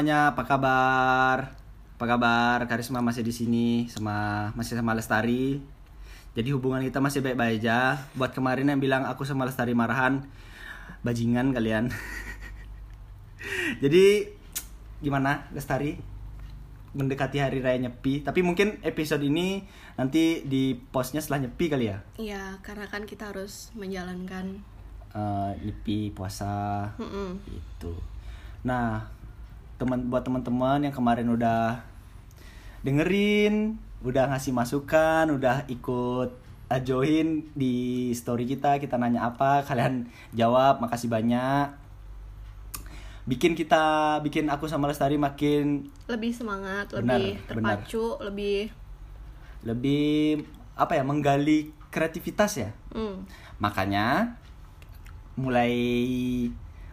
Semuanya, apa kabar? Apa kabar? Karisma masih di sini sama masih sama Lestari. Jadi hubungan kita masih baik-baik aja. Buat kemarin yang bilang aku sama Lestari marahan, bajingan kalian. Jadi gimana Lestari? Mendekati hari raya Nyepi, tapi mungkin episode ini nanti di postnya setelah Nyepi kali ya. Iya, karena kan kita harus menjalankan. Eh, Nyepi puasa Mm-mm. itu. Nah, teman buat teman-teman yang kemarin udah dengerin, udah ngasih masukan, udah ikut uh, join di story kita, kita nanya apa, kalian jawab, makasih banyak. Bikin kita, bikin aku sama Lestari makin Lebih semangat, Benar, lebih benar. terpacu, lebih. lebih apa ya, menggali kreativitas ya. Mm. Makanya mulai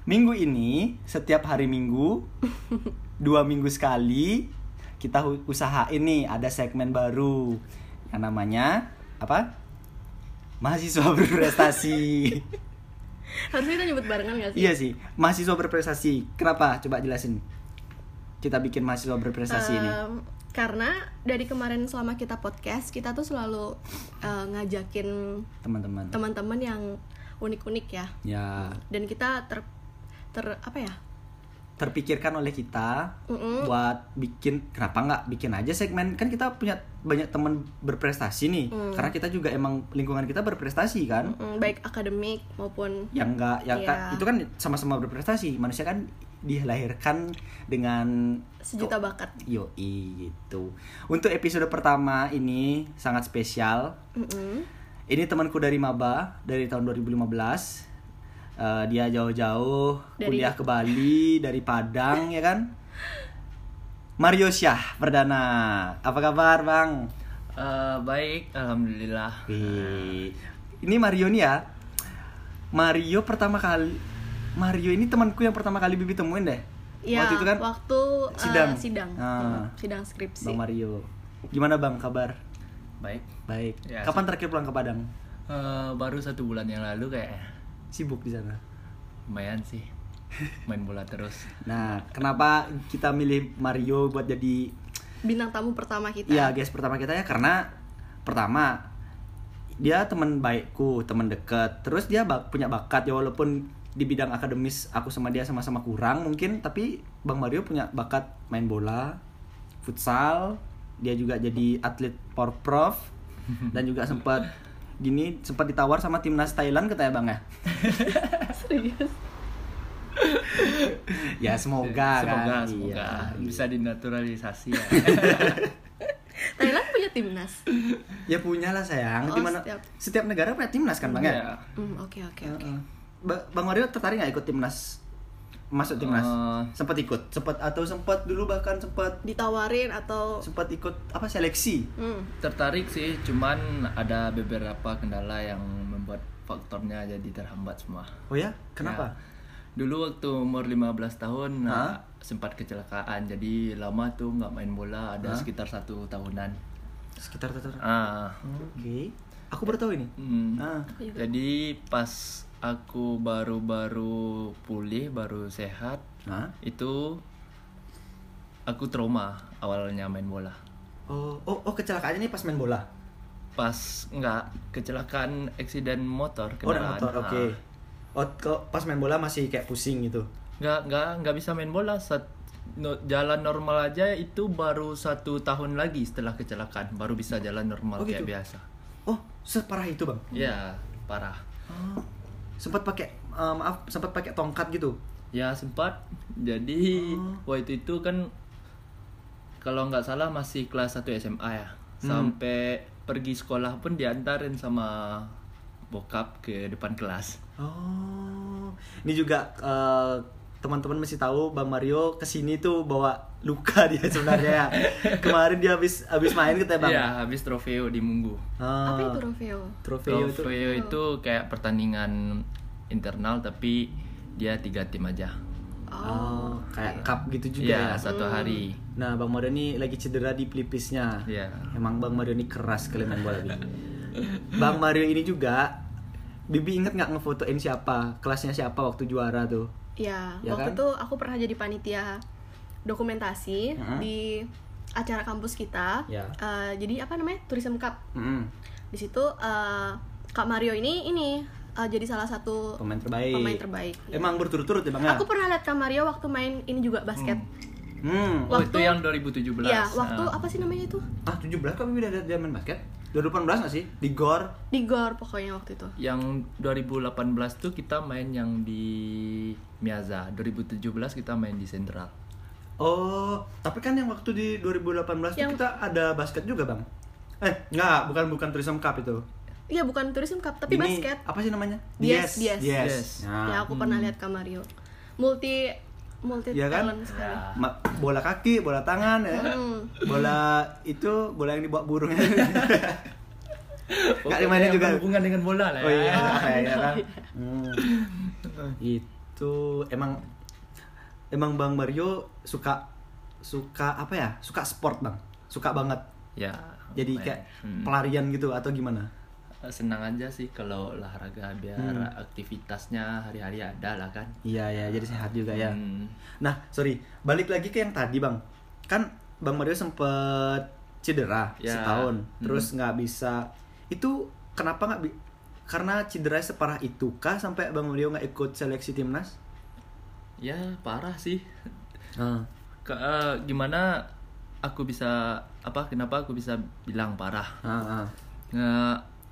minggu ini setiap hari minggu dua minggu sekali kita usahain nih ada segmen baru. Yang namanya apa? Mahasiswa berprestasi. Harusnya kita nyebut barengan gak sih? iya sih mahasiswa berprestasi. Kenapa? Coba jelasin. Kita bikin mahasiswa berprestasi ini. Em, karena dari kemarin selama kita podcast, kita tuh selalu eh, ngajakin teman-teman. teman-teman yang unik-unik ya. ya. Dan kita ter ter apa ya? terpikirkan oleh kita Mm-mm. buat bikin kenapa nggak bikin aja segmen kan kita punya banyak teman berprestasi nih Mm. karena kita juga emang lingkungan kita berprestasi kan Mm, baik akademik maupun yang enggak ya Iya. kan itu kan sama-sama berprestasi manusia kan dilahirkan dengan sejuta bakat. yo gitu untuk episode pertama ini sangat spesial Mm-mm. ini temanku dari maba dari tahun 2015 Eh, dia jauh-jauh Dari- kuliah ke Bali dari Padang ya kan? Mario Syah Perdana. Apa kabar bang? Eh, baik, alhamdulillah. Wih. ini Mario nih ya. Mario pertama kali Mario ini temanku yang pertama kali Bibi temuin deh. Ya, waktu itu kan? waktu eh, sidang. sidang, Ah. Mm, sidang skripsi. Bang Mario. Gimana bang kabar? Baik. baik. Ya, kapan terakhir pulang ke Padang? Eh, baru satu bulan yang lalu kayak sibuk di sana lumayan sih. Main bola terus. nah kenapa kita milih Mario buat jadi Bintang tamu pertama kita. Iya, guys pertama kita ya karena pertama dia teman baikku, teman dekat. Terus dia bak- punya bakat ya walaupun di bidang akademis aku sama dia sama-sama kurang mungkin, tapi Bang Mario punya bakat main bola, futsal, dia juga jadi atlet porprov dan juga sempat gini sempat ditawar sama timnas Thailand katanya Bang ya. Serius. Ya semoga, semoga, kan. semoga Iya. bisa dinaturalisasi ya. Thailand punya timnas. Ya punya lah sayang. Oh, Di mana setiap- setiap negara punya timnas kan Bang ya? Iya. Hmm, oke oke oke. Bang Mario tertarik nggak ikut timnas? Masuk timnas? Eh. sempat ikut, sempat atau sempat dulu bahkan sempat Ditawarin atau sempat ikut apa seleksi? hmm, Tertarik sih, cuman ada beberapa kendala yang membuat faktornya jadi terhambat semua. Oh ya, kenapa? Ya. Dulu waktu umur 15 tahun Hah? nah, sempat kecelakaan, jadi lama tuh nggak main bola, ada Hah? sekitar satu tahunan. Sekitar teter. Ah, Oke. Aku baru tahu ini. hmm. Ah. Jadi pas aku baru-baru pulih, baru sehat, Nah. itu aku trauma awalnya main bola. Oh, oh, oh kecelakaannya nih pas main bola. Pas nggak kecelakaan eksiden motor Oh, kendaraan. motor. Ah. Oke. Oh, kok pas main bola masih kayak pusing gitu. Nggak nggak nggak bisa main bola. Sat, no- jalan normal aja itu baru satu tahun lagi setelah kecelakaan baru bisa jalan normal Oh, kayak gitu? biasa. Oh, separah itu, Bang. Ya parah. Oh. Sempat pakai eh, maaf, sempat pakai tongkat gitu. Ya sempat. Jadi Oh. waktu itu kan kalau nggak salah masih kelas 1 SMA ya. Hmm. Sampai pergi sekolah pun diantarin sama bokap ke depan kelas. Oh, ini juga eh, teman-teman mesti tahu Bang Mario ke sini tuh bawa luka dia sebenarnya. ya. Kemarin dia habis habis main katanya Bang. Iya, habis trofeo di Munggu. Ah, apa itu trofeo? Trofeo itu. Trofeo itu kayak pertandingan internal tapi dia tiga tim aja. Oh, kayak cup gitu juga ya. Iya, satu hari. Nah, Bang Mario ini lagi cedera di pelipisnya. Iya. Emang Bang Mario ini keras kali main bola. Bang Mario ini juga Bibi inget nggak ngefotoin siapa? Kelasnya siapa waktu juara tuh? Ya, Ya waktu kan? itu aku pernah jadi panitia dokumentasi Mm-mm. di acara kampus kita. Ya. Eh, jadi apa namanya? Tourism Cup. Mm-mm. Di situ eh, Kak Mario ini ini eh, jadi salah satu pemain terbaik pemain terbaik. emang berturut-turut ya bang ya Aku pernah lihat Kak Mario waktu main ini juga basket. hmm. Oh, Waktu- itu yang 2017. Iya, waktu Ah. apa sih namanya itu? ah 17 kok udah ada dia main basket 2018 nggak sih di gor Di GOR pokoknya waktu itu. Yang 2018 tuh kita main yang di Miaza. 2017 kita main di Central. oh tapi kan yang waktu di 2018 tuh Yang- kita ada basket juga bang eh nggak bukan bukan tourism cup itu Iya, bukan tourism cup, tapi Ini, basket. apa sih namanya Dies, Dies. Dies. Dies. Nah, Ya, aku pernah lihat Kak Mario. Multi multi Iya kan? talent sekali. Ya. ma- bola kaki bola tangan ya Hmm. bola itu bola yang dibawa burung Nggak Pokoknya dimainin yang juga berhubungan dengan bola lah Oh ya. iya, kayaknya kan. Hmm. Itu emang emang Bang Mario suka suka apa ya? Suka sport, Bang. Suka banget. Ya. Jadi kayak Hmm. pelarian gitu atau gimana? Senang aja sih kalau olahraga biar Hmm. aktivitasnya hari-hari ada lah kan. Iya, ya, jadi sehat juga ya. Hmm. Nah, sorry, balik lagi ke yang tadi, Bang. Kan Bang Mario sempet cedera Ya. setahun, Hmm. terus nggak bisa. Itu kenapa nggak bi- karena cedera separah itu kah sampai Bang Mario nggak ikut seleksi timnas? Ya parah sih. Ah. Ke, eh, gimana aku bisa apa? Kenapa aku bisa bilang parah? Ah, ah. Nge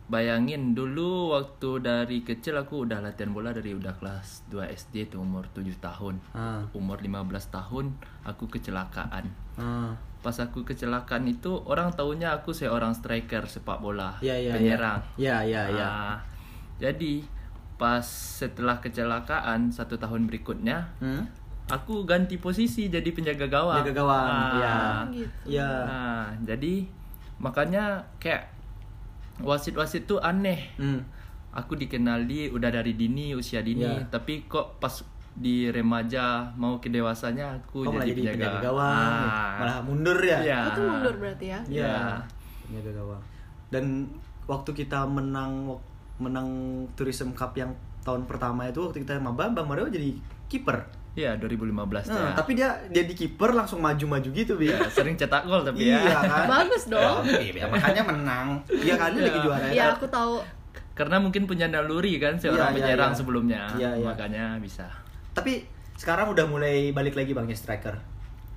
bayangin dulu waktu dari kecil aku udah latihan bola dari udah kelas 2 SD tuh umur 7 tahun. Ah. Umur 15 tahun aku kecelakaan. Ah. Pas aku kecelakaan itu orang taunya aku seorang striker sepak bola, Ya, ya, penyerang. Ya, ya, ya. Ah, jadi pas setelah kecelakaan satu tahun berikutnya Hmm? aku ganti posisi jadi penjaga gawang. Jaga gawang. Ah, Ya. Gitu. Ya. Nah, jadi makanya kayak wasit-wasit tuh aneh. Hmm. Aku dikenali udah dari dini usia dini, Ya. tapi kok pas di remaja mau ke dewasanya aku malah jadi, jadi penjaga gawang, Ah. malah mundur ya? Iya. Itu mundur berarti ya. Iya. Iya. Penjaga gawang. Dan waktu kita menang menang Tourism Cup yang tahun pertama itu waktu kita maba Bang Mario jadi kiper. Iya, 2015 Nah, ya. tapi dia jadi kiper langsung maju-maju gitu, Bi. Ya, sering cetak gol tapi iya ya. kan? Bagus dong. Ya, iya, makanya menang. Iya kali lagi juara Iya, aku tahu. Karena mungkin punya naluri kan Iya, seorang iya, penyerang iya. sebelumnya. Iya, iya. Makanya bisa. Tapi sekarang udah mulai balik lagi Bang ya striker.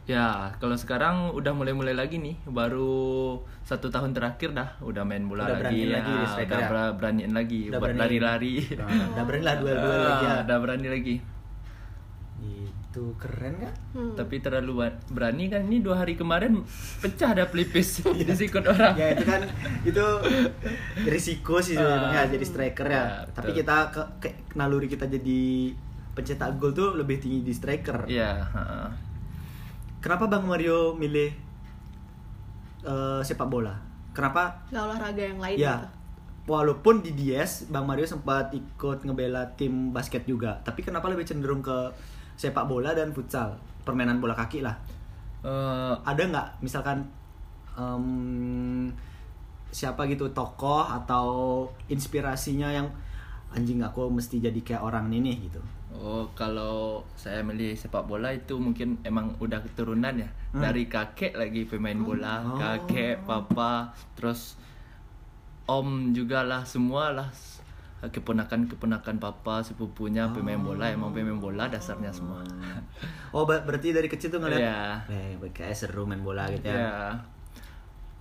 Ya, kalau sekarang udah mulai-mulai lagi nih, baru satu tahun terakhir dah, udah main bola Udah lagi, beraniin lagi di ya, striker udah ya? ber- beraniin lagi, Udah buat lari-lari. Nah, udah berani lah duel-duel lagi ya. Ah, Udah berani lagi. Itu keren kan? Hmm. Tapi terlalu berani kan ini dua hari kemarin pecah ada pelipis di sikut orang. ya itu kan itu risiko sih sebenarnya Ah. jadi striker ya. Ya, Tapi kita ke, ke naluri kita jadi pencetak gol tuh lebih tinggi di striker. Iya, heeh. Kenapa Bang Mario milih eh, sepak bola? Kenapa? Gak olahraga yang lain Ya. gitu. Walaupun di DS Bang Mario sempat ikut ngebela tim basket juga, tapi kenapa lebih cenderung ke sepak bola dan futsal, permainan bola kaki lah? Eh, ada nggak misalkan em, siapa gitu tokoh atau inspirasinya yang anjing aku mesti jadi kayak orang ini nih gitu Oh, kalau saya milih sepak bola itu mungkin emang udah keturunan ya. Hmm. Dari kakek lagi pemain bola, Oh. kakek, papa, terus om juga lah, semua lah keponakan-keponakan papa, sepupunya pemain bola, emang pemain bola dasarnya semua. oh ber- berarti dari kecil tuh ngeliat Iya. eh kayak seru main bola gitu ya Ya.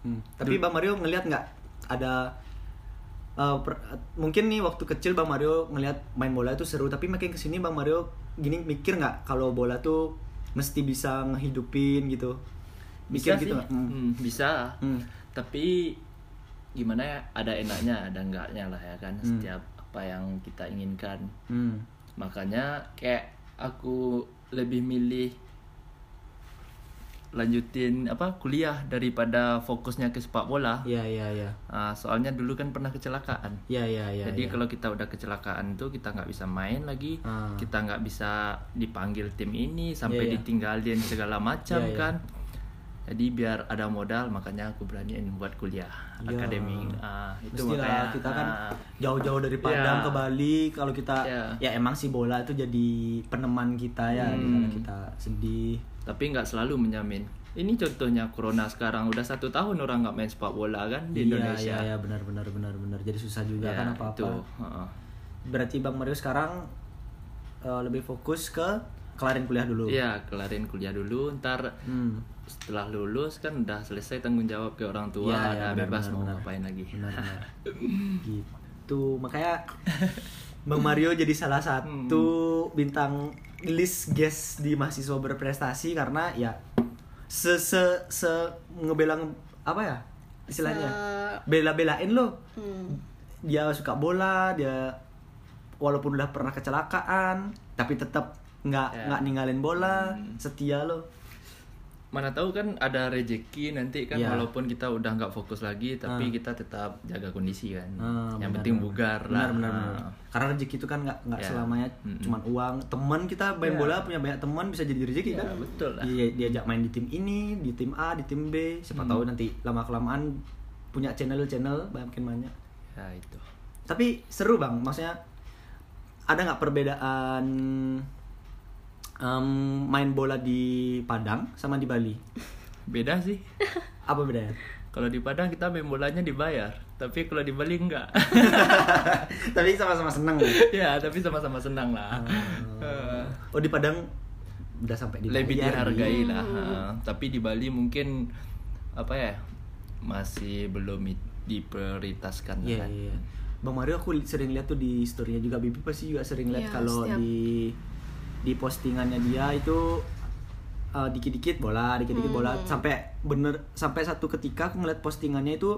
Hmm. tapi bang Mario ngeliat nggak ada eh, per- mungkin nih waktu kecil bang Mario ngeliat main bola itu seru tapi makin ke sini bang Mario gini mikir nggak kalau bola tuh mesti bisa ngehidupin gitu Bisa mikir gitu sih. Hmm. Hmm, bisa. Hmm. Tapi gimana ya? Ada enaknya, ada enggaknya lah ya kan. Hmm. Setiap apa yang kita inginkan. Hmm. makanya kayak aku lebih milih lanjutin apa kuliah daripada fokusnya ke sepak bola Iya iya iya. Ah, soalnya dulu kan pernah kecelakaan Iya iya iya. jadi iya. kalau kita udah kecelakaan tuh kita nggak bisa main lagi Ah. kita nggak bisa dipanggil tim ini sampai Iya, iya. ditinggalin segala macam Iya, iya. kan Jadi biar ada modal makanya aku beraniin buat kuliah Iya. akademik. Ah, itu Mestilah makanya kita kan ah, jauh-jauh dari Padang Iya. ke Bali kalau kita Iya. ya emang si bola itu jadi peneman kita ya di Hmm. kita sedih. tapi nggak selalu menjamin. Ini contohnya corona sekarang udah satu tahun orang nggak main sepak bola kan di Indonesia. Iya, iya benar benar benar benar. Jadi susah juga Ya, kan apa-apa. itu. heeh. Berarti Bang Mario sekarang eh, lebih fokus ke kelarin kuliah dulu. Iya, kelarin kuliah dulu, ntar Hmm. setelah lulus kan udah selesai tanggung jawab ke orang tua, Iya, iya, udah benar, bebas benar, mau benar. ngapain lagi. Benar, benar. gitu. Makanya Bang Mario jadi salah satu bintang list guest di mahasiswa berprestasi karena ya se se se ngebelang apa ya istilahnya Se- bela-belain lo Hmm. dia suka bola dia walaupun udah pernah kecelakaan tapi tetap nggak Ya. nggak ninggalin bola setia lo Mana tahu kan ada rejeki nanti kan Iya. walaupun kita udah nggak fokus lagi tapi kita tetap jaga kondisi kan. Ah, Yang benar, penting benar. bugar benar, lah. benar, Ah. benar. karena rezeki itu kan nggak nggak Ya. selamanya Mm-mm. cuman uang teman kita main Ya. bola punya banyak teman bisa jadi rezeki Ya, kan betul lah. dia diajak main di tim ini di tim A di tim B siapa Hmm. tahu nanti lama kelamaan punya channel channel makin banyak Ya itu. tapi seru bang maksudnya ada nggak perbedaan em, main bola di Padang sama di Bali Beda sih. apa bedanya Kalau di Padang kita main bolanya dibayar, tapi kalau di Bali enggak. tapi sama-sama seneng ya? tapi sama-sama senang lah. Eh, oh di Padang udah sampai di lebih dihargai di- lah. Ha. Tapi di Bali mungkin apa ya? Masih belum diprioritaskan lah Iya, kan. iya. Bang Mario aku sering lihat tuh di storynya juga Bibi pasti juga sering lihat Iya, kalau di di postingannya dia itu uh, dikit-dikit bola, dikit-dikit bola Hmm. sampai bener sampai satu ketika aku ngeliat postingannya itu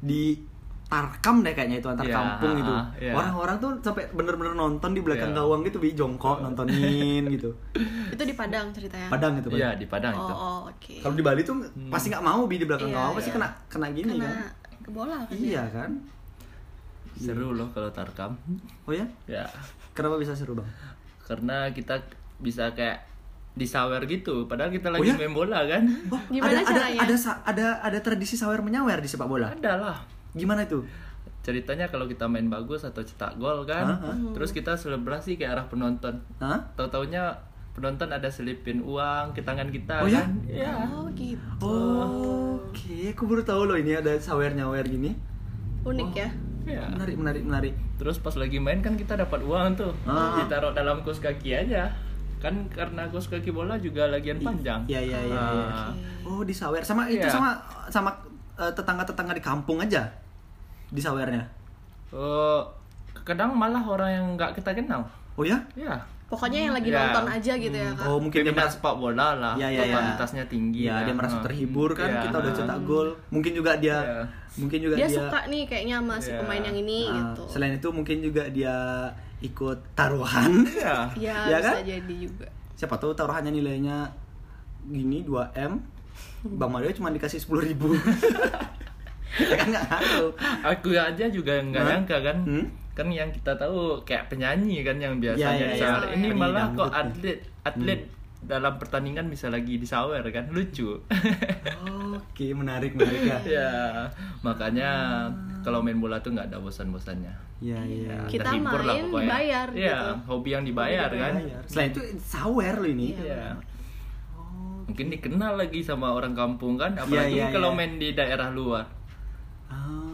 di Tarkam deh kayaknya itu antar Iya, kampung itu. ah, iya. Orang-orang tuh sampai bener-bener nonton di belakang Iya. gawang gitu bi jongkok nontonin gitu. Itu di Padang ceritanya. Padang gitu Iya, Padang. di Padang Oh, itu. oh, oke. Kalau di Bali tuh pasti nggak mau bi di belakang Iya, gawang pasti iya. kena kena gini Karena kan. ke bola kan. Iya kan? Seru loh kalau tarkam. Oh ya? Ya. Kenapa bisa seru, Bang? Karena kita bisa kayak disawer gitu, padahal kita lagi ya? main bola kan. Oh, Gimana ada, caranya? Ada, ada ada ada tradisi sawer menyawer di sepak bola. Ada lah. Gimana itu? Ceritanya kalau kita main bagus atau cetak gol kan, Hah? terus kita selebrasi ke arah penonton. Hah? Tahu-taunya penonton ada selipin uang ke tangan kita Oh, ya? kan. Iya. Oh, gitu. Oh, Oke, aku baru tahu loh ini ada sawer nyawer gini. Unik ya. Iya. Menarik, menarik, menarik. Terus pas lagi main kan kita dapat uang tuh. Ah. Ditaruh dalam kos kaki aja. Kan karena kos kaki bola juga lagian panjang. Iya, iya, iya. iya. Ah. Oh, di sawer. Sama itu Iya. sama sama eh, tetangga-tetangga di kampung aja. Di sawernya. Eh, kadang malah orang yang nggak kita kenal. Oh ya? Ya. Pokoknya yang lagi Ya. nonton aja gitu ya, Kak. Oh, mungkin dia merasa sepak bola lah. Iya, iya, iya. totalitasnya tinggi. Iya, kan. dia merasa Ah. terhibur kan Iya. kita udah cetak gol. Mungkin juga dia Iya. mungkin juga dia, dia, suka nih kayaknya sama si Iya. pemain yang ini Ah, gitu. Selain itu mungkin juga dia ikut taruhan. Iya. Ya, Iya bisa kan? jadi juga. Siapa tahu taruhannya nilainya gini 2M. Bang Mario cuma dikasih 10.000 ribu. ya kan nggak tahu. Aku aja juga nggak nyangka kan. Hmm? Kan yang kita tahu kayak penyanyi kan yang biasanya Iya, iya, disawer. iya. Ini Penyanyi malah dangdut kok atlet atlet dalam pertandingan bisa lagi disawer kan lucu. Oke, menarik menarik ya. ya makanya kalau main bola tuh nggak ada bosan-bosannya. Iya, iya. Ya, Kita terhibur lah main pokoknya. dibayar Iya, gitu. hobi yang dibayar kan. Selain itu sawer lo ini. Iya. Oh, Mungkin dikenal lagi sama orang kampung kan, apalagi iya, kalau iya. main di daerah luar. Ah,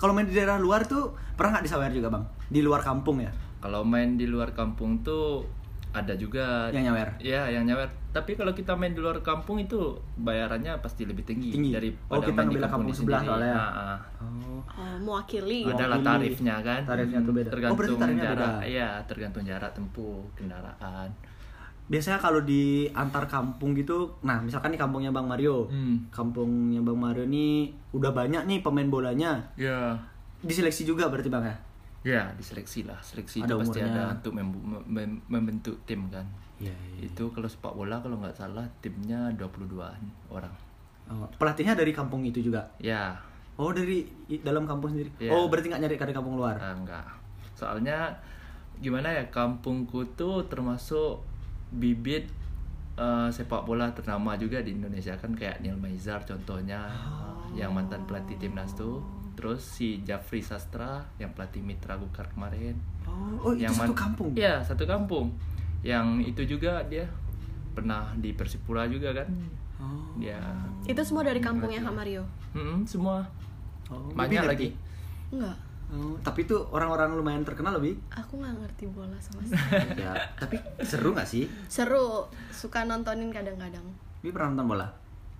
kalau main di daerah luar tuh pernah nggak disawer juga bang? Di luar kampung ya? Kalau main di luar kampung tuh ada juga Yang nyawer? Iya, yang nyawer. Tapi kalau kita main di luar kampung itu bayarannya pasti lebih tinggi, Tinggi? daripada Oh, kita main di kampung, kampung di sebelah soalnya. Ah, ah. Oh. Oh, mewakili. Ada lah Mewakili. tarifnya kan. Tarifnya tuh beda. Oh, Tergantung berarti tarifnya jarak. beda. Iya, tergantung jarak tempuh kendaraan. Biasanya kalau di antar kampung gitu, nah misalkan nih kampungnya Bang Mario, Hmm. kampungnya Bang Mario nih udah banyak nih pemain bolanya, Iya. diseleksi juga berarti bang ya? Ya, diseleksi lah. Seleksi Ada itu pasti ada untuk mem- mem- membentuk tim kan. Iya. Itu kalau sepak bola kalau nggak salah timnya 22-an orang. Oh, pelatihnya dari kampung itu juga? Ya, Oh dari dalam kampung sendiri? Iya. Oh berarti nggak nyari dari kampung luar? ah, enggak. Soalnya gimana ya kampungku tuh termasuk bibit eh, sepak bola ternama juga di Indonesia kan kayak Neil Maizar contohnya eh, yang mantan pelatih timnas tuh terus si Jafri Sastra yang pelatih Mitra Gukar kemarin Oh, oh itu yang satu man- kampung. Iya, satu kampung. Yang itu juga dia pernah di Persipura juga kan. Oh. Dia Itu semua dari kampungnya Kak Mario? Mm-mm, semua Oh, banyak Bibi lagi. Enggak. Oh, tapi itu orang-orang lumayan terkenal lebih. Aku nggak ngerti bola sama sekali. ya, tapi seru gak sih? Seru, suka nontonin kadang-kadang. Bi pernah nonton bola?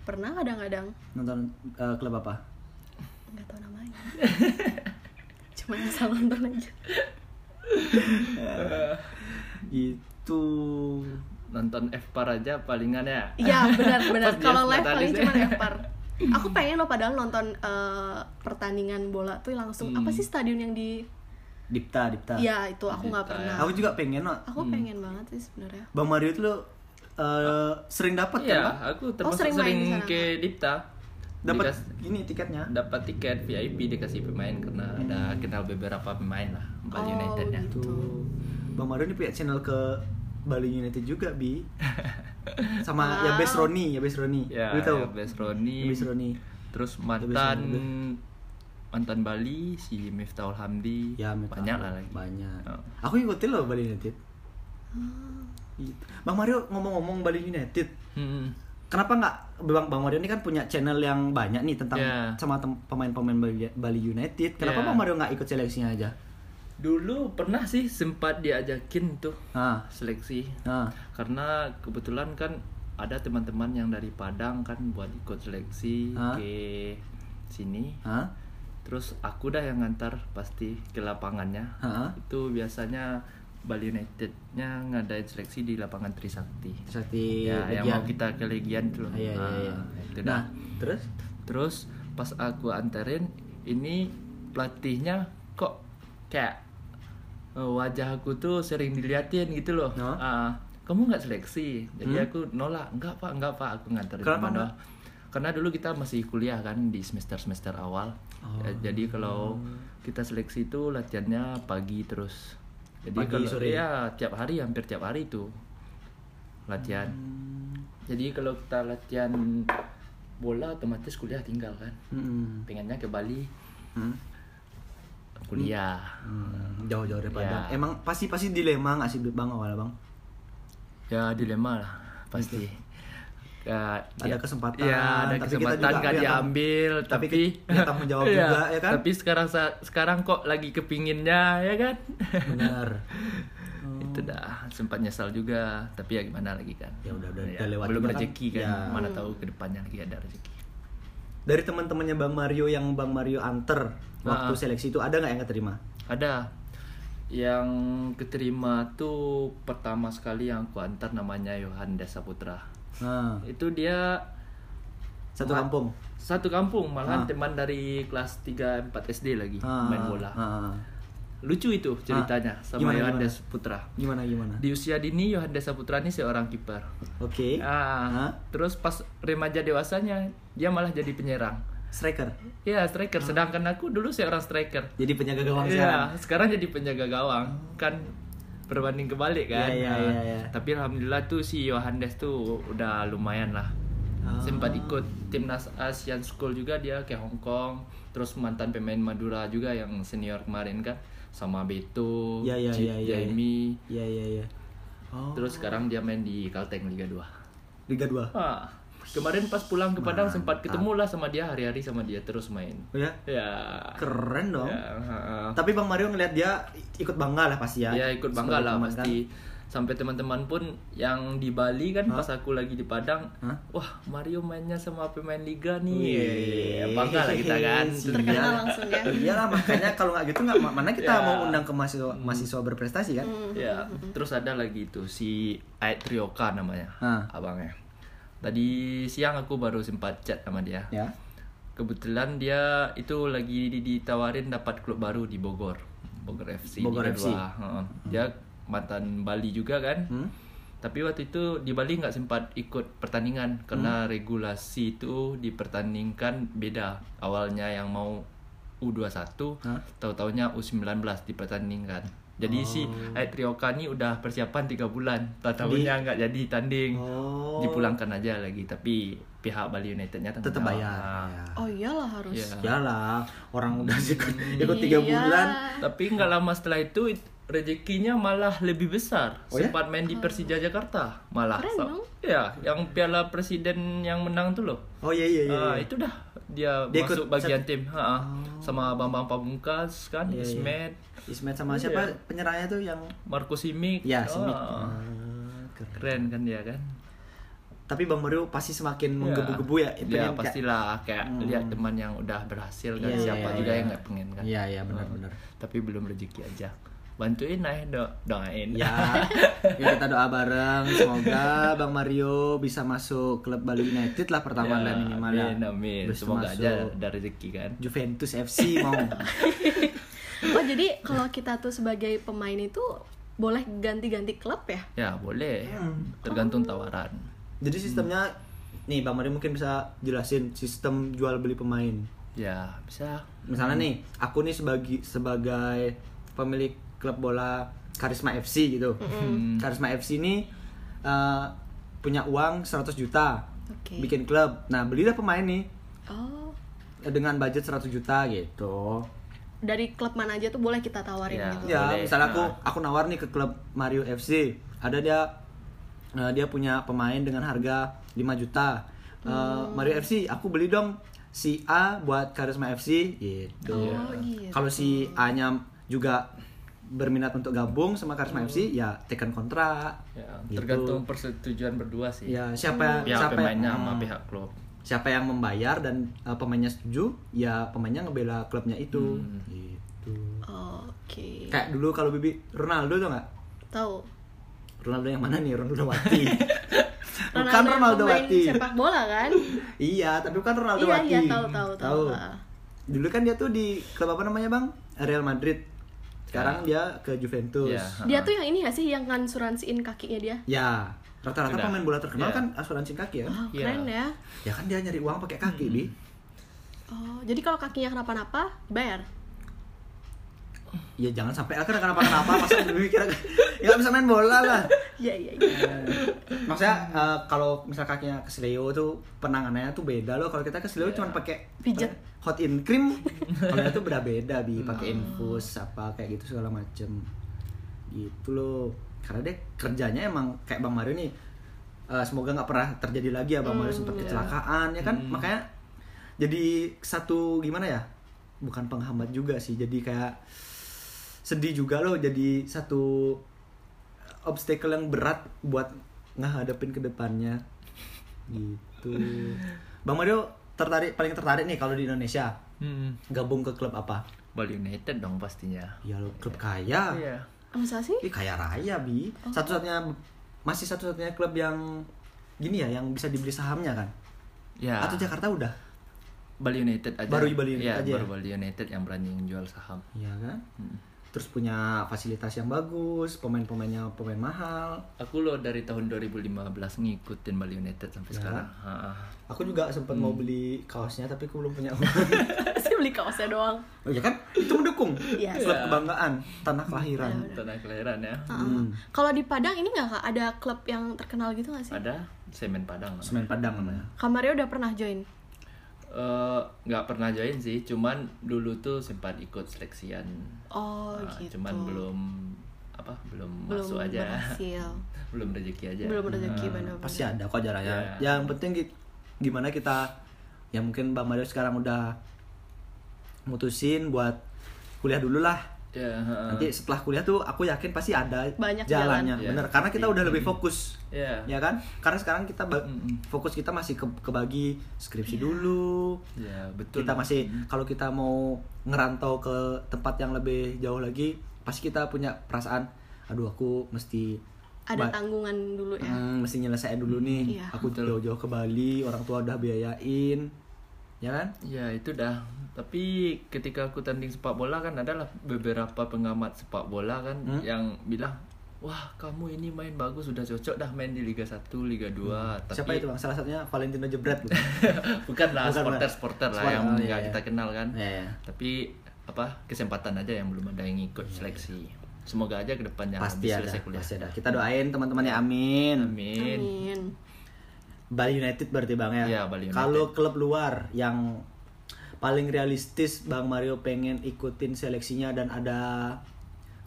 Pernah kadang-kadang Nonton eh, klub apa? nggak tahu namanya. Cuma asal nonton aja. Itu Nonton FPAR aja palingan ya. Iya benar-benar. Pas dia Kalau live paling ya. cuma Epar. Aku pengen loh padahal nonton eh, pertandingan bola tuh langsung apa sih stadion yang di Dipta, Dipta. Iya itu aku nggak Dita, pernah. Aku juga pengen, no. Aku pengen banget sih sebenarnya. Bang Mario itu lo eh, sering dapat kan, Iya, Bang? aku termasuk sering sering, sana, ke Dipta. Dapat ini tiketnya. dapat tiket VIP dikasih pemain karena ada kenal beberapa pemain lah Bali Oh, United-nya. gitu. Tuh. Bang Mario ini punya channel ke Bali United juga, Bi. Sama ya Wow. Best Roni, ya Best Roni. Ya, Lu tahu? ya, Best Roni. Ya, Best Roni. Terus mantan Roni. mantan Bali si Miftahul Hamdi. Ya, Meta. banyak lah lagi. Banyak. Oh. Aku ikutin loh Bali United. Gitu. Bang Mario ngomong-ngomong Bali United, Hmm. kenapa nggak Bang Bang Mario ini kan punya channel yang banyak nih tentang Ya. sama pemain-pemain Bali, Bali United. Kenapa Ya. Bang Mario nggak ikut seleksinya aja? Dulu pernah sih sempat diajakin tuh Ah, seleksi ah, karena kebetulan kan ada teman-teman yang dari Padang kan buat ikut seleksi Hah? ke sini. ah, Terus aku dah yang ngantar pasti ke lapangannya. ah. Itu biasanya Bali United-nya ngadain seleksi di lapangan Trisakti. Sakti ya, yang mau kita ke Legian. Ah, iya, iya, Ah, iya. itu Nah, dah. terus? Terus pas aku anterin ini pelatihnya kok kayak wajah aku tuh sering diliatin gitu loh. No? Ah, kamu nggak seleksi? Jadi Hmm? aku nolak. Enggak pak, enggak pak. Aku nganterin Kenapa enggak? doang. Karena dulu kita masih kuliah kan di semester semester awal. Oh. Ya, jadi kalau kita seleksi itu latihannya pagi terus. Jadi Pagi, kalau sore? ya tiap hari hampir tiap hari itu latihan. Hmm. Jadi kalau kita latihan bola otomatis kuliah tinggal kan. Hmm. Pengennya ke Bali Hmm. Kuliah. Hmm, jauh-jauh dari Padang. Ya. Emang pasti pasti dilema nggak sih bang awalnya bang? Ya dilema lah pasti. Ya, Ada ya- kesempatan, ya, ada tapi kita kesempatan juga nggak diambil, tapi tapi, punya tanggung jawab Iya, juga, ya kan? Tapi sekarang sekarang kok lagi kepinginnya ya kan? Benar. Itu dah sempat nyesal juga, tapi ya gimana lagi kan? Ya udah, udah- Ya, udah lewat belum rezeki kan, Ya. mana tahu ke depannya lagi ada rezeki. Dari teman-temannya Bang Mario yang Bang Mario anter waktu Ah. seleksi itu ada nggak yang keterima? Ada yang keterima tuh pertama sekali yang aku antar namanya Yohan Desa Putra. Nah, Itu dia satu kampung. satu kampung malahan Ah. teman dari kelas 3 4 SD lagi Ah, main bola. ah. Lucu itu ceritanya sama Gimana, Yohannes Putra. Gimana gimana? Di usia dini Yohannes Putra ini seorang kiper. Oke. Ah, Hah? terus pas remaja dewasanya dia malah jadi penyerang. Striker. Iya, striker. Sedangkan aku dulu seorang striker. Jadi penjaga gawang Iya, sekarang. sekarang jadi penjaga gawang. Kan berbanding kebalik kan. Iya, iya, Ah, iya, iya. Tapi alhamdulillah tuh si Yohannes tuh udah lumayan lah. Ah. Sempat ikut timnas Asian School juga dia ke Hong Kong. Terus mantan pemain Madura juga yang senior kemarin kan sama Beto, Iya, iya, Chip iya, iya. Jamie. Iya iya iya. Oh. Terus sekarang dia main di Kalteng Liga 2. Liga 2. Ah, kemarin pas pulang ke Padang sempat ketemu lah sama dia hari-hari sama dia terus main. Oh ya? Ya. Keren dong. Ya, ha-ha. Tapi Bang Mario ngeliat dia ikut bangga lah pasti ya. Ya ikut bangga Sebagai lah pasti. Sampai teman-teman pun yang di Bali kan pas aku lagi di Padang, Hah? wah Mario mainnya sama pemain liga nih. Wih. Bangga lah kita kan. Terkenal langsung ya. Iya lah makanya kalau nggak gitu nggak mana kita Ya. mau undang ke mahasiswa mahasiswa berprestasi kan? Ya, terus ada lagi tuh si Ait Trioka namanya, Hah. abangnya. Tadi siang aku baru sempat chat sama dia. Ya. Kebetulan dia itu lagi di- ditawarin dapat klub baru di Bogor. Bogor FC. Bogor FC. 2. Heeh. Dia mantan Bali juga kan. Hmm? Tapi waktu itu di Bali nggak sempat ikut pertandingan karena Hmm. regulasi itu dipertandingkan beda. Awalnya yang mau U21, Hah? tahu-taunya U19 dipertandingkan. Jadi si Oh. Ait Ryoka ni udah persiapan tiga bulan. Tak tahunya nggak jadi tanding. Oh. Dipulangkan aja lagi. Tapi pihak Bali Unitednya Tetap bayar. Ya. Oh iyalah harus. Iya. Yalah, orang udah ikut ikut tiga Iya. bulan. Tapi nggak lama setelah itu it- rezekinya malah lebih besar. Oh ya? Sempat main di Persija Jakarta malah. Keren dong. Ya, yang Piala Presiden yang menang tuh loh. Oh iya iya iya. Ah, itu dah dia, Dia ikut masuk bagian tim. Ha, sama Bambang Pamungkas kan, Iya, iya. Ismet, Ismet sama Iya. siapa penyerangnya tuh yang Marco Simic. ya Simic. Ah, Ah, keren. keren kan dia kan. Tapi Bang Mario pasti semakin menggebu-gebu ya. Ya, pengen kayak- pastilah kayak Hmm. lihat teman yang udah berhasil kan Iya, siapa iya, juga iya. yang nggak pengen kan. Iya iya Ah, benar-benar. Tapi belum rezeki aja. Bantuin lah do doain. Ya, ya kita doa bareng semoga Bang Mario bisa masuk klub Bali United lah pertama Ya, lah minimal ya. Amin, amin. Terus Semoga aja ada rezeki kan. Juventus FC mau. Oh jadi kalau kita tuh sebagai pemain itu boleh ganti-ganti klub ya? Ya boleh. Hmm. Tergantung tawaran. Jadi sistemnya nih Bang Mario mungkin bisa jelasin sistem jual beli pemain. Ya bisa. Misalnya nih, aku nih sebagai sebagai pemilik klub bola Karisma FC gitu. Hmm. Karisma FC ini eh, punya uang 100 juta. Oke. Bikin klub. Nah, belilah pemain nih Oh dengan budget 100 juta gitu. dari klub mana aja tuh boleh kita tawarin Ya. gitu? Ya, Boleh. misalnya aku Nah. aku nawar nih ke klub Mario FC. Ada dia eh, dia punya pemain dengan harga 5 juta. Eh, Hmm. Mario FC, aku beli dong si A buat Karisma FC gitu. Oh, gitu. Kalau si A-nya juga berminat untuk gabung sama Karisma FC, ya tekan kontrak. Ya, Gitu. tergantung persetujuan berdua sih. Ya, siapa Pihak siapa pemainnya hmm, sama pihak klub. siapa yang membayar dan eh, pemainnya setuju, ya pemainnya ngebela klubnya itu. Hmm. Gitu. Oke. Kayak dulu kalau Bibi Ronaldo tuh nggak? Tahu. Ronaldo yang mana nih? Ronaldo Wati. bukan Ronaldo yang Wati. sepak bola kan? iya, tapi bukan Ronaldo Iya, Wati. iya, tahu, tahu, tahu. Ah. Dulu kan dia tuh di klub apa namanya, Bang? Real Madrid. Sekarang dia ke Juventus. Ya. Dia tuh yang ini gak sih yang ngansuransiin kakinya dia? Ya, rata-rata Sudah. pemain bola terkenal Ya. kan asuransi kaki ya. Oh, Iya. keren ya. Ya kan dia nyari uang pakai kaki, Hmm. Bi. Oh, jadi kalau kakinya kenapa-napa, bayar. Ya jangan sampai akhirnya kenapa-kenapa masa Bibi kira nggak bisa main bola lah. Iya, iya, iya. Maksudnya eh, kalau misal kakinya kesleo tuh penanganannya tuh beda loh. Kalau kita kesleo cuma pakai Pijat. hot in cream. Kalau itu beda-beda bi, pakai infus apa kayak gitu segala macem. Gitu loh. Karena dia kerjanya emang kayak Bang Mario nih. eh, semoga nggak pernah terjadi lagi ya Bang Mario sempat kecelakaan ya kan. Makanya jadi satu gimana ya? Bukan penghambat juga sih. Jadi kayak sedih juga loh jadi satu obstacle yang berat buat ngehadapin ke depannya gitu Bang Mario tertarik paling tertarik nih kalau di Indonesia Hmm. gabung ke klub apa Bali United dong pastinya. ya lo klub kaya Iya. Oh, masa sih? Ih, kaya raya bi satu-satunya masih satu-satunya klub yang gini ya yang bisa dibeli sahamnya kan Ya. atau Jakarta udah Bali United aja. Baru Bali United Iya, aja Baru ya? Bali United yang berani jual saham. Iya kan Hmm. Terus punya fasilitas yang bagus pemain-pemainnya pemain mahal Aku loh dari tahun 2015 ngikutin Bali United sampai Ya. sekarang. Ha. aku juga sempat mau beli kaosnya tapi aku belum punya uang Saya beli kaosnya doang. Oh ya kan? Itu mendukung. Iya. Klub Iya. kebanggaan, tanah kelahiran. Tanah kelahiran ya. Hmm. Kalau di Padang ini nggak kak ada klub yang terkenal gitu nggak sih? Ada Semen Padang. Semen Padang namanya. Kamario udah pernah join. Eh, nggak pernah join sih, cuman dulu tuh sempat ikut seleksian. Oh Nah, gitu. Cuman belum apa belum, belum masuk aja. berhasil. belum rezeki aja. Belum rezeki Nah, benar-benar. Pasti ada kok jalannya. Iya. Yang penting gi- gimana kita ya mungkin Bang Mario sekarang udah mutusin buat kuliah dulu lah. Ya, ha. Nanti setelah kuliah tuh aku yakin pasti ada Banyak jalannya, jalan. bener. Iya. Karena kita udah lebih fokus, Ya. ya kan? Karena sekarang kita fokus kita masih ke kebagi skripsi dulu. Ya, betul. Kita masih kalau kita mau ngerantau ke tempat yang lebih jauh lagi, pasti kita punya perasaan, aduh aku mesti Ada tanggungan dulu ya. Hmm, mesti nyelesain dulu nih. Iya. Aku jauh-jauh ke Bali, orang tua udah biayain. Ya kan? Ya itu dah. Tapi ketika aku tanding sepak bola kan adalah beberapa pengamat sepak bola kan Hmm? yang bilang, wah kamu ini main bagus sudah cocok dah main di Liga 1, Liga 2. Tapi Hmm. Siapa itu Bang? Salah satunya Valentino Jebret bukan? bukan lah Bukan, supporter-supporter lah Supporter, yang oh, iya, iya. kita kenal kan. Ya, ya. Tapi apa kesempatan aja yang belum ada yang ikut Iya, seleksi. semoga aja ke depannya pasti bisa ada, selesai kuliah. pasti ada. Kita doain teman-temannya amin. Amin. Amin. Bali United berarti Bang ya. Iya, Bali United. Kalau klub luar yang paling realistis Bang Mario pengen ikutin seleksinya dan ada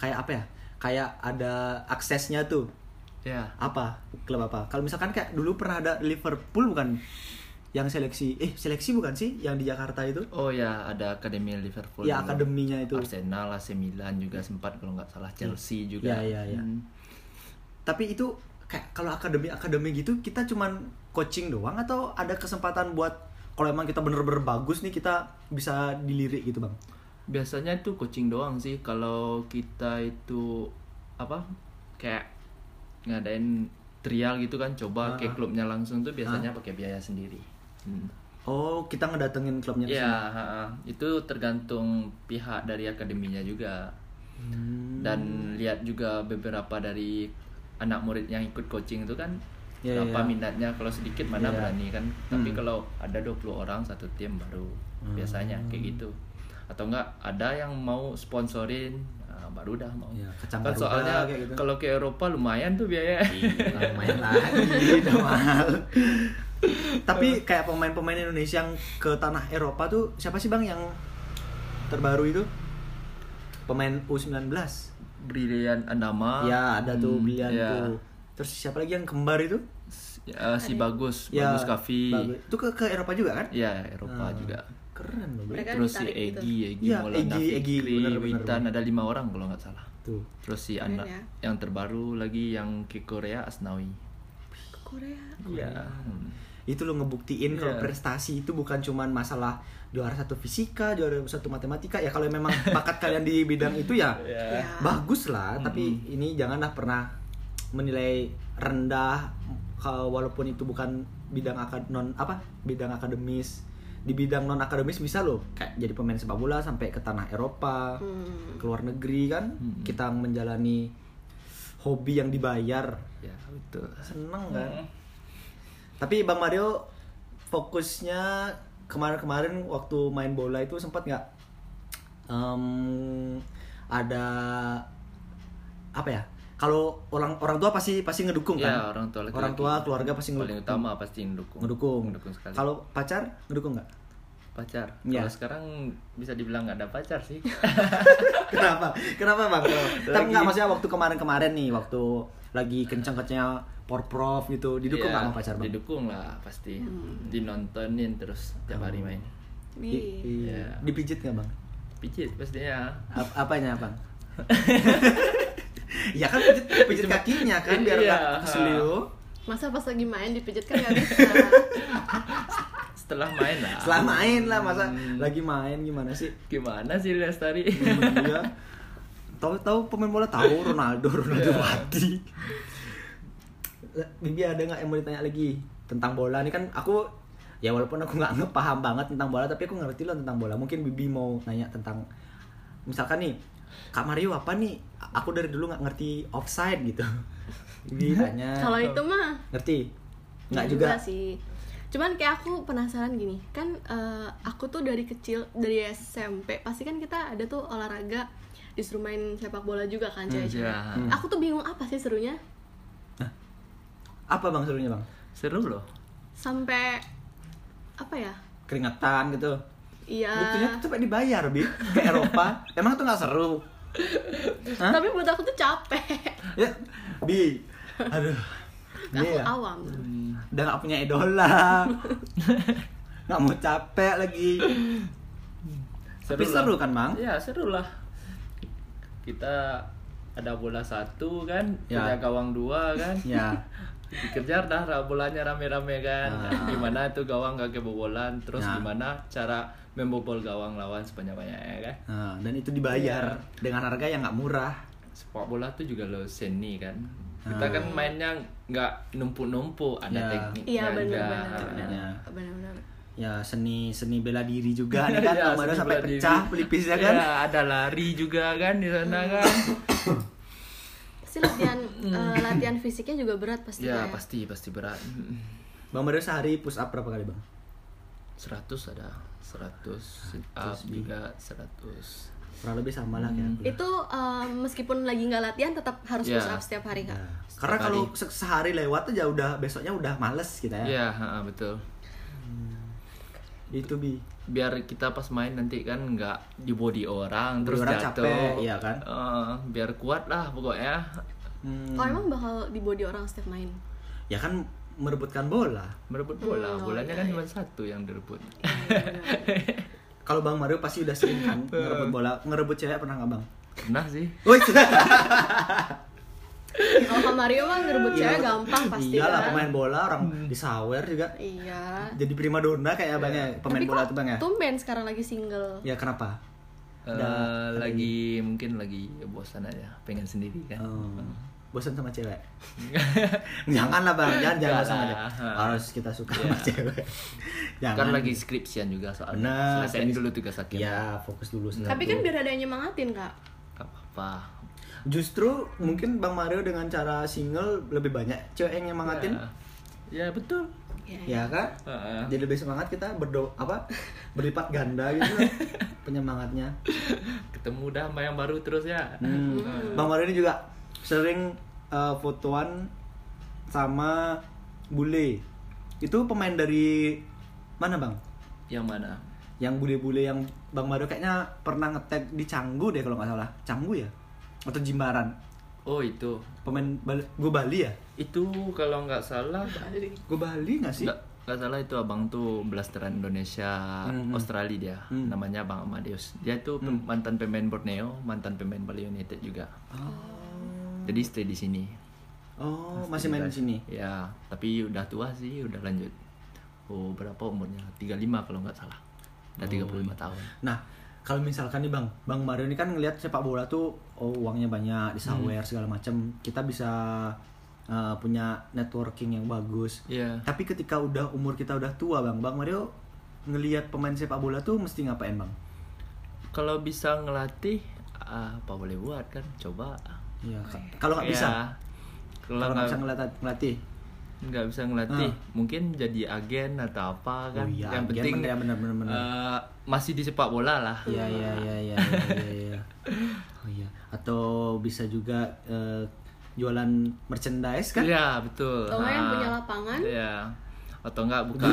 kayak apa ya? Kayak ada aksesnya tuh. Ya. Apa? Klub apa? Kalau misalkan kayak dulu pernah ada Liverpool bukan yang seleksi eh seleksi bukan sih yang di Jakarta itu? Oh ya, ada akademi Liverpool. Ya akademinya itu. Arsenal, AC Milan juga sempat kalau nggak salah Chelsea juga. Iya, iya, iya. Hmm. Tapi itu kayak kalau akademi-akademi gitu kita cuman coaching doang atau ada kesempatan buat kalau emang kita bener-bener bagus nih kita bisa dilirik gitu bang? Biasanya itu coaching doang sih kalau kita itu apa kayak ngadain trial gitu kan coba ke Ah. klubnya langsung tuh biasanya pakai biaya sendiri. Hmm. Oh kita ngedatengin klubnya Ya, ha. itu tergantung pihak dari akademinya juga. Hmm. Dan lihat juga beberapa dari anak murid yang ikut coaching itu kan Ya, berapa ya. minatnya kalau sedikit mana Ya. berani kan. Tapi Hmm. kalau ada 20 orang satu tim baru Hmm. biasanya kayak gitu. Atau enggak ada yang mau sponsorin nah, baru dah mau. Ya, ke kan soalnya gitu. kalau ke Eropa lumayan tuh biaya. Nah, main lagi udah mahal. Tapi kayak pemain-pemain Indonesia yang ke tanah Eropa tuh siapa sih bang yang terbaru itu? Pemain U19. Brilian Andama. ya ada tuh Hmm, Brilian ya. tuh. Terus siapa lagi yang kembar itu? Ya, si bagus, Ya, bagus Kavi. bagus. Itu ke, ke Eropa juga kan? Ya, Eropa Ah, juga. Keren loh. Terus si ditarik gitu. Egi, Egi Iya, Maulana Egi, Egi, bener, Witan ada lima orang kalau nggak salah. Tuh. Terus si Keren anak ya. yang terbaru lagi yang ke Korea Asnawi. Ke Korea. Iya. Hmm. Itu lo ngebuktiin kalau Iya. prestasi itu bukan cuman masalah juara satu fisika, juara satu matematika. Ya kalau memang bakat kalian di bidang itu ya Iya. Ya. bagus lah. Tapi ini janganlah pernah menilai rendah walaupun itu bukan bidang akad non apa bidang akademis. Di bidang non akademis bisa loh kayak jadi pemain sepak bola sampai ke tanah Eropa. Hmm. ke luar negeri kan Hmm. kita menjalani hobi yang dibayar Ya, betul. seneng kan Hmm. tapi bang Mario fokusnya kemarin-kemarin waktu main bola itu sempat nggak em, ada apa ya kalau orang orang tua pasti pasti ngedukung Ya, kan orang tua laki-laki. orang tua keluarga pasti Paling ngedukung utama pasti ngedukung. ngedukung Ngedukung sekali. kalau pacar ngedukung nggak pacar. Iya. Kalau sekarang bisa dibilang nggak ada pacar sih. kenapa kenapa bang tapi nggak maksudnya waktu kemarin-kemarin nih waktu lagi kencang-kencangnya porprov gitu didukung Iya, nggak sama pacar bang Didukung lah pasti. Dinontonin terus tiap hari main. Di- Wih. di- Iya. dipijit nggak bang Pijit pastinya. Ap- apanya bang ya kan pijit, pijit kakinya kan biar Iya. nggak keselio Masa pas lagi main dipijit kan nggak bisa. Setelah main lah. setelah main lah masa Hmm. lagi main gimana sih Gimana sih Lestari? iya tahu-tahu pemain bola tahu Ronaldo Ronaldo Iya. mati Bibi ada nggak yang mau ditanya lagi tentang bola ini kan aku ya walaupun aku nggak ngepaham banget tentang bola tapi aku ngerti loh tentang bola mungkin Bibi mau nanya tentang misalkan nih Kak Mario apa nih aku dari dulu nggak ngerti offside gitu Bibi tanya Kalau itu mah ngerti nggak Nggak juga, sih. Cuman kayak aku penasaran gini, kan eh, aku tuh dari kecil dari SMP pasti kan kita ada tuh olahraga disuruh main sepak bola juga kan cewek-cewek. iya. Aku tuh bingung apa sih serunya apa bang serunya bang Seru loh. sampai apa ya? keringetan gitu Iya. buktinya tuh sampai dibayar bi ke Eropa emang tuh nggak seru Hah? Tapi buat aku tuh capek. ya bi aduh aku Iya. awam. udah nggak punya idola nggak mau capek lagi tapi lah. seru kan bang Iya seru lah. Kita ada bola satu kan, Ya. punya gawang dua kan. ya Dikejar dah bolanya rame-rame kan. Ah. Gimana tuh gawang gak kebobolan, terus Ya. gimana cara membobol gawang lawan sebanyak-banyaknya kan. nah, dan itu dibayar Iya. dengan harga yang nggak murah Sepak bola tuh juga lo seni kan. Kita Ah. kan mainnya nggak numpuk-numpuk, ada Ya. tekniknya Iya benar-benar. Iya. Benar-benar. ya seni seni bela diri juga nih kan Iya, seni sampai pecah pelipisnya kan Iya, ada lari juga kan di sana kan. Pasti latihan eh, latihan fisiknya juga berat pasti. ya ya. pasti pasti berat. bang Mario sehari push up berapa kali bang 100 ada 100 sit up juga 100 kurang lebih sama lah kayak aku. Itu eh, meskipun lagi nggak latihan tetap harus Iya. push up setiap hari kak. Ya. Karena kalau se- sehari lewat aja udah besoknya udah males kita ya. Iya, ha, betul. Itu bi. Biar kita pas main nanti kan nggak di body orang Body terus orang jatuh. capek, iya kan? Eh, biar kuat lah pokoknya. Hmm. Kalau emang bakal di body orang setiap main. Ya kan merebutkan bola. Merebut bola, Hmm, oh, bolanya kan iya. cuma satu yang direbut. Kalau Bang Mario pasti udah sering kan ngerebut bola, ngerebut cewek pernah nggak Bang? Pernah sih. Kalau Mario mah ngerebut cewek Iya, gampang pasti Iyalah kan. pemain bola orang disawer juga. Iya. Jadi prima dona kayak Bang ya, pemain Tapi bola tuh Bang ya. tumben sekarang lagi single. Ya kenapa? Eh, Ada- lagi mungkin lagi bosan aja, pengen sendiri kan. Oh, bosan sama cewek. jangan lah bang, jangan jangan sama cewek. Harus kita suka sama cewek. Jangan. Kan lagi skripsian juga soalnya. Benar. Selesaiin dulu tugas akhir. Ya fokus dulu. Tapi kan biar ada yang nyemangatin kak. Gak apa-apa. Justru mungkin Bang Mario dengan cara single lebih banyak cewek yang nyemangatin. Ya, ya betul. Ya kan? Heeh. Jadi lebih semangat kita berdo apa berlipat ganda gitu lah penyemangatnya. Ketemu dah sama yang baru terus ya. Hmm. Bang Mario ini juga sering uh, fotoan sama bule. Itu pemain dari mana bang? Yang mana? Yang bule-bule yang Bang Mario kayaknya pernah ngetag di Canggu deh kalau nggak salah. Canggu ya? Atau Jimbaran? Oh itu. Pemain Bali, gue Bali ya? Itu kalau nggak salah Gue Bali nggak sih? nggak nggak salah itu abang tuh blasteran Indonesia Hmm, hmm. Australia dia Hmm. namanya Bang Amadeus dia tuh pem- mantan pemain Borneo mantan pemain Bali United juga jadi stay di sini Oh, masih main di sini. ya tapi udah tua sih udah lanjut oh berapa umurnya 35 kalau nggak salah udah 35 tahun Nah, kalau misalkan nih Bang, Bang Mario ini kan ngelihat sepak bola tuh oh uangnya banyak, disawer Hmm. segala macam. Kita bisa uh, punya networking yang bagus. Iya Tapi ketika udah umur kita udah tua, Bang, Bang Mario ngelihat pemain sepak bola tuh mesti ngapain, Bang? kalau bisa ngelatih apa boleh buat kan coba Iya, ka- kalau nggak Ya, bisa, kalau nggak nggak bisa ngelatih, ngelatih. Nggak bisa ngelatih Ah. mungkin jadi agen atau apa kan Oh iya, yang agen penting bener, bener, bener, bener. eh, masih di sepak bola lah Iya, iya, iya, iya, iya, iya. Oh iya. Atau bisa juga eh, jualan merchandise kan? Iya betul. Atau nggak yang Ah, punya lapangan? Iya. Atau enggak buka.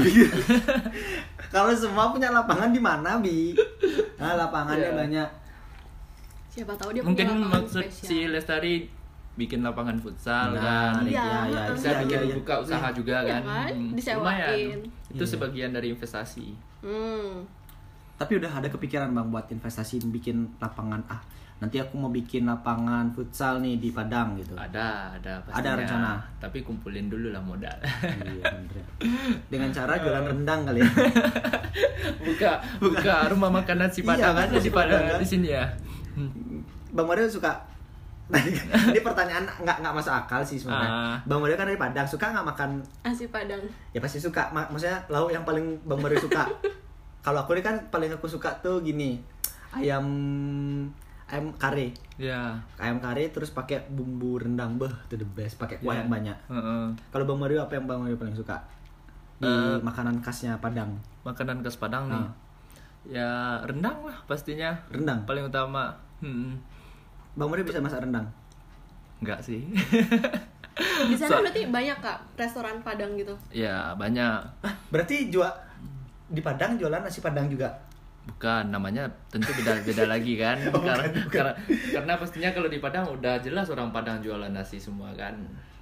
Kalau semua punya lapangan di mana, Bi? Nah, lapangannya Iya. banyak. Siapa tahu dia Mungkin maksud spesial. si Lestari bikin lapangan futsal Nah, kan. Iya, iya, iya, Bisa iya, bikin iya, iya. buka usaha juga Iya kan. kan? Hmm, Disewain. lumayan. Itu Iya. sebagian dari investasi. Hmm. Tapi udah ada kepikiran bang buat investasi bikin lapangan ah nanti aku mau bikin lapangan futsal nih di Padang gitu. Ada, ada pastinya. Ada rencana? Tapi kumpulin dulu lah modal. Iya, ya. Dengan cara jualan rendang kali ya. buka buka rumah makan nasi Iya, padang kan, aja di Padang, kan? di sini ya. Bang Mario suka ini pertanyaan nggak nggak masuk akal sih sebenarnya. Ah. Bang Mario kan dari Padang suka nggak makan Nasi Padang. ya pasti suka Ma- maksudnya lauk yang paling Bang Mario suka kalau aku ini kan paling aku suka tuh gini ayam ayam kare Ya. ayam kare terus pakai bumbu rendang beh itu the best pakai kuah Ya. yang banyak Heeh. kalau Bang Mario apa yang Bang Mario paling suka di Eh, makanan khasnya Padang Makanan khas Padang nih. Ah. Ya rendang lah pastinya. rendang Paling utama. Hmm. Bang Mario bisa masak rendang Enggak sih. Di sana So- berarti banyak kak restoran Padang gitu. ya banyak. ah, berarti jual di Padang jualan nasi Padang juga Bukan namanya tentu beda beda lagi kan. Oh, karena, bukan, bukan. karena karena pastinya kalau di Padang udah jelas orang Padang jualan nasi semua kan.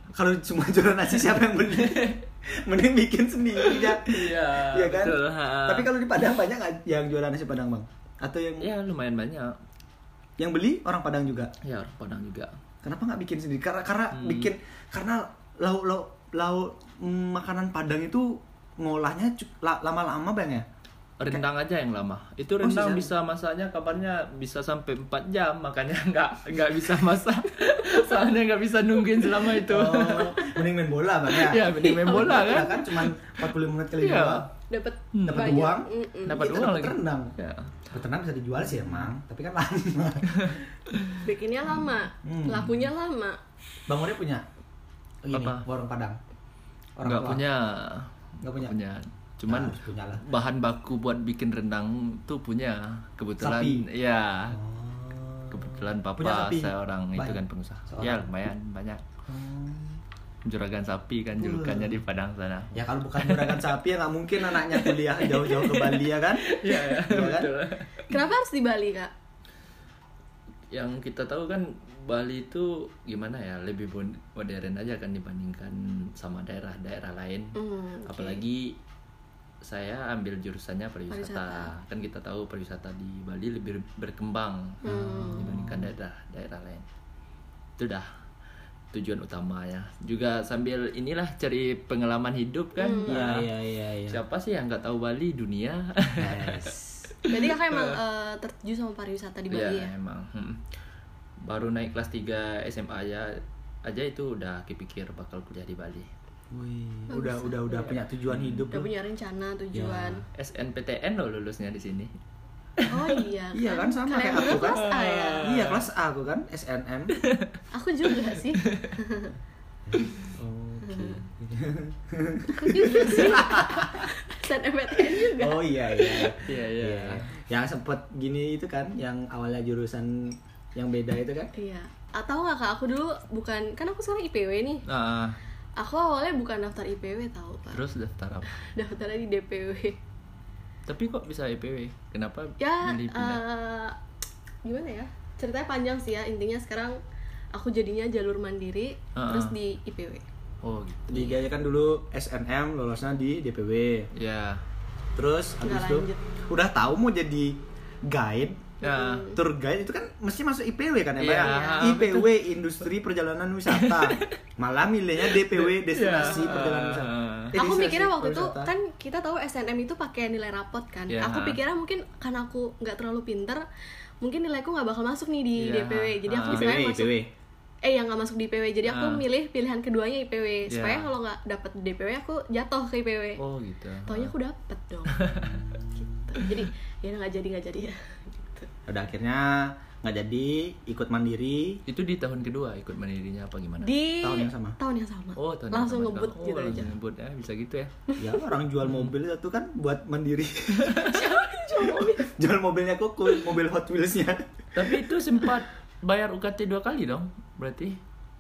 kalau cuma jualan nasi siapa yang beli mending bikin sendiri ya Iya. Iya kan betul, ha. tapi kalau di Padang banyak yang jualan nasi Padang bang atau yang ya lumayan banyak. Yang beli orang Padang juga Ya orang Padang juga. kenapa nggak bikin sendiri karena karena Hmm. bikin karena lauk lauk lauk mm, makanan Padang itu ngolahnya lama-lama bang ya Rendang aja yang lama. Itu Oh, rendang sisa- bisa masaknya kabarnya bisa sampai 4 jam, makanya nggak nggak bisa masak. Soalnya nggak bisa nungguin selama itu. oh, mending main bola bang ya Iya, mending main bola Ya kan. kan cuma 40 menit kali Iya. dua Dapat Dapat uang. Dapat Kita uang lagi. rendang. Ya. Beternak bisa dijual sih emang tapi kan lama Bikinnya lama, Hmm. lakunya lama. bang Mario punya ini Apa? warung Padang orang Nggak tua. punya. Nggak punya? Cuman Nah, punya lah bahan baku buat bikin rendang tuh punya kebetulan Sapi? ya Oh. kebetulan Punya papa sapi? seorang itu Banyak? kan pengusaha Seorang? ya lumayan banyak juragan sapi kan julukannya di Padang sana Ya kalau bukan juragan sapi ya nggak mungkin anaknya kuliah jauh-jauh ke Bali ya kan? Iya, ya, Iya kan? betul. Kenapa harus di Bali kak? Yang kita tahu kan Bali itu gimana ya lebih modern aja kan dibandingkan sama daerah-daerah lain. Hmm, oke. Apalagi saya ambil jurusannya pariwisata. Pariwisata. Kan kita tahu pariwisata di Bali lebih berkembang Hmm. dibandingkan daerah-daerah lain. Itu dah tujuan utamanya. Juga sambil inilah cari pengalaman hidup kan. Hmm. Iya Nah, iya iya. iya. Siapa sih yang nggak tahu Bali dunia? Yes. Berarti kakak emang eh, tertuju sama pariwisata di Bali ya? Iya, emang. Hmm. Baru naik kelas 3 SMA aja aja itu udah kepikir bakal kuliah di Bali. Wih, udah udah udah punya tujuan hidup Udah loh. punya rencana, tujuan. SNPTN loh lulusnya di sini. Oh iya. Iya kan sama Kalian kayak aku kan. kelas A ya? Iya kelas A aku kan SNM. Aku juga sih. Oke. Aku juga sih. SNMPTN juga. Oh iya iya. Iya, iya. Yang sempet gini itu kan yang awalnya jurusan yang beda itu kan? Iya. Atau nggak kak? Aku dulu bukan kan aku sekarang IPW nih. Nah, Aku awalnya bukan daftar IPW tahu pak. terus daftar apa? Daftarnya di DPW. Tapi kok bisa IPW? Kenapa Ya milih pindah? eh, gimana ya? Ceritanya panjang sih ya. Intinya sekarang aku jadinya jalur mandiri Ah. terus di IPW. oh gitu. Jadi dia kan dulu SNM lolosnya di DPW. Ya. Terus habis itu udah tahu mau jadi guide Ya. tour guide itu kan mesti masuk IPW kan ya Mbak? Iya, IPW Industri Perjalanan Wisata malah milihnya DPW Destinasi Iya. Perjalanan Wisata Eh, aku mikirnya waktu itu kan kita tahu SNM itu pakai nilai rapot kan. Iya. Aku pikirnya mungkin karena aku nggak terlalu pinter, mungkin nilaiku nggak bakal masuk nih di Iya. DPW. Jadi aku. IPW sebenarnya masuk IPW eh yang nggak masuk di IPW. Jadi aku Ah. milih pilihan keduanya IPW supaya Iya. kalau nggak dapet DPW aku jatuh ke IPW. Oh gitu. Taunya aku dapet dong. gitu. Jadi ya nggak jadi nggak jadi ya. Udah akhirnya nggak jadi ikut mandiri Itu di tahun kedua ikut mandirinya apa gimana? Di Tahun yang sama? Tahun yang sama. Oh, tahun yang langsung sama ngebut juga. gitu oh, aja. langsung ngebut ya, bisa gitu ya. ya orang jual mobil itu kan buat mandiri Jual mobil. jual mobilnya kuku mobil Hot Wheels-nya Tapi itu sempat bayar UKT dua kali dong, berarti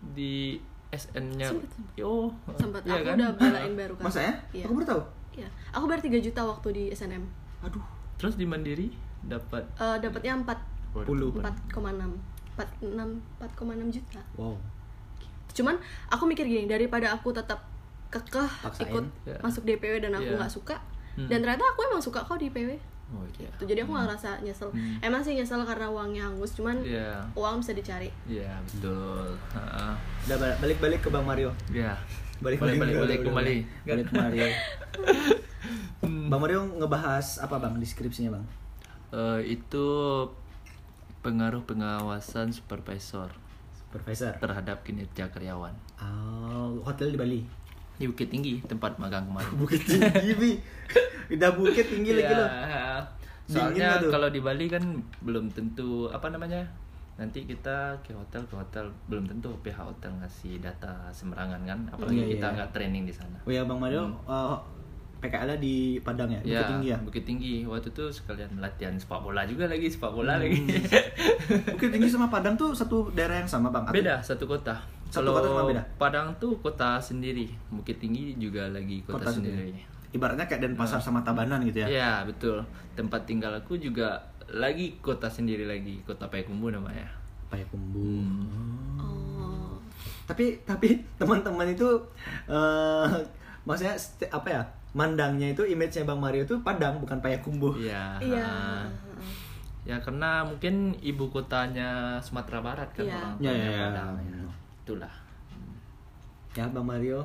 di SN-nya. Sempat, sempat. Yo, Sempat iya aku kan? udah belain baru kan. masa ya Iya. aku baru tahu Iya. Aku bayar 3 juta waktu di SNM. aduh Terus di Mandiri dapat Eh dapatnya 4 Puluh. 4,6 46 4,6 juta. wow Cuman aku mikir gini, daripada aku tetap kekeh Paksain. ikut Ya. masuk DPW dan aku Iya. nggak suka. Hmm. Dan ternyata aku emang suka kok di DPW. Oh iya. Tuh, jadi aku nggak ngerasa nyesel. Hmm. Emang sih nyesel karena uangnya hangus, cuman Iya. uang bisa dicari. Iya, betul. Heeh. udah bal- balik-balik ke Bang Mario Iya. balik Balik balik balik kembali. balik ke Mario Bang Mario ngebahas apa bang deskripsinya bang Eh, itu pengaruh pengawasan supervisor Supervisor terhadap kinerja karyawan oh, hotel di Bali di Bukit Tinggi tempat magang kemarin. Bukit Tinggi Bi. udah bukit tinggi lagi Iya. loh Soalnya kalau di Bali kan belum tentu apa namanya nanti kita ke hotel ke hotel belum tentu pihak hotel ngasih data sembarangan kan apalagi Iya, kita iya. nggak training di sana. oh ya Bang Mario eh, PKL di Padang ya Bukit Ya, Tinggi ya Bukit Tinggi. Waktu itu sekalian latihan sepak bola juga lagi, sepak bola Hmm. lagi. Bukit Tinggi sama Padang tuh satu daerah yang sama bang Atau- beda satu kota. Satu kota sama beda? Padang tuh kota sendiri, Bukit Tinggi juga lagi kota, Kota sendiri. sendiri. ibaratnya kayak Denpasar sama Tabanan gitu ya Iya betul. Tempat tinggal aku juga lagi kota sendiri lagi, kota Payakumbuh namanya. Payakumbuh Hmm. Oh. tapi tapi teman-teman itu eh maksudnya apa ya mandangnya itu image-nya Bang Mario itu Padang bukan Payakumbuh Iya. Iya. Ya karena mungkin ibu kotanya Sumatera Barat kan Iya. orang Ya, ya, ya. Padang, ya. Itulah. ya Bang Mario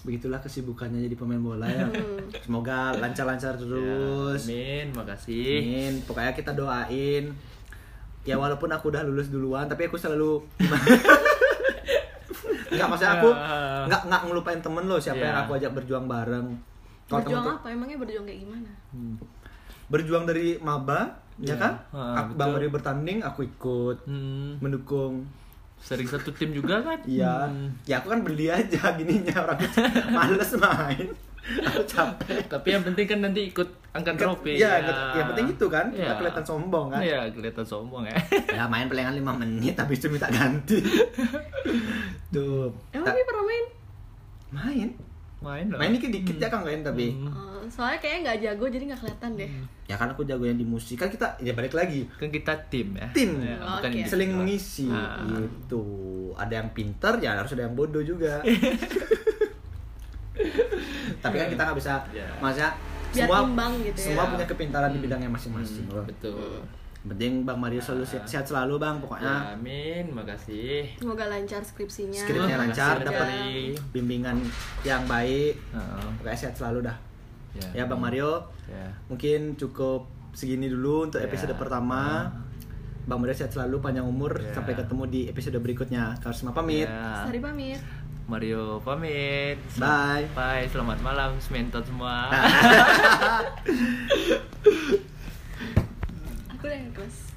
begitulah kesibukannya jadi pemain bola ya semoga lancar-lancar terus Ya, amin, makasih. Amin. Pokoknya kita doain. Ya walaupun aku udah lulus duluan, tapi aku selalu Enggak maksudnya aku enggak enggak ngelupain temen lo siapa Ya. yang aku ajak berjuang bareng. Kalau Berjuang temen- apa? Emangnya berjuang kayak gimana? berjuang dari maba, ya, Ya. kan? Ah, Aku- Bang. Mario bertanding, aku ikut Hmm, mendukung. sering satu tim juga kan? Iya. Hmm. Ya aku kan beli aja gininya orang males main. aku capek Tapi yang penting kan nanti ikut angkat trofi. Iya, yang penting itu kan, kita Iya. kelihatan sombong kan. Iya, kelihatan sombong ya. ya main palingan 5 menit habis itu minta ganti tuh Emang tak- dia pernah main? main Main loh. main dikit dikit ya kan main tapi Hmm. Oh, soalnya kayaknya nggak jago jadi nggak kelihatan deh. ya kan aku jago yang di musik kan kita ya balik lagi Kan kita tim ya. Tim. Ya, bukan Oke. individu. seling mengisi Ah. gitu ada yang pinter ya harus ada yang bodoh juga tapi kan kita nggak bisa Ya. maksudnya Biar semua imbang gitu ya. semua punya kepintaran di bidangnya masing-masing Hmm, loh. betul. Penting bang Mario selalu sehat, sehat selalu bang Ya, pokoknya amin, makasih. Semoga lancar skripsinya. skripnya Terima lancar dapat bimbingan yang baik Heeh. pokoknya sehat selalu dah Ya, ya bang Mario Ya. mungkin cukup segini dulu untuk Ya. episode pertama Bang Mario sehat selalu panjang umur Ya. sampai ketemu di episode berikutnya. Karisma pamit. Ya. Sari pamit. Mario pamit. Bye. Bye. Selamat malam, sementot semua. purpose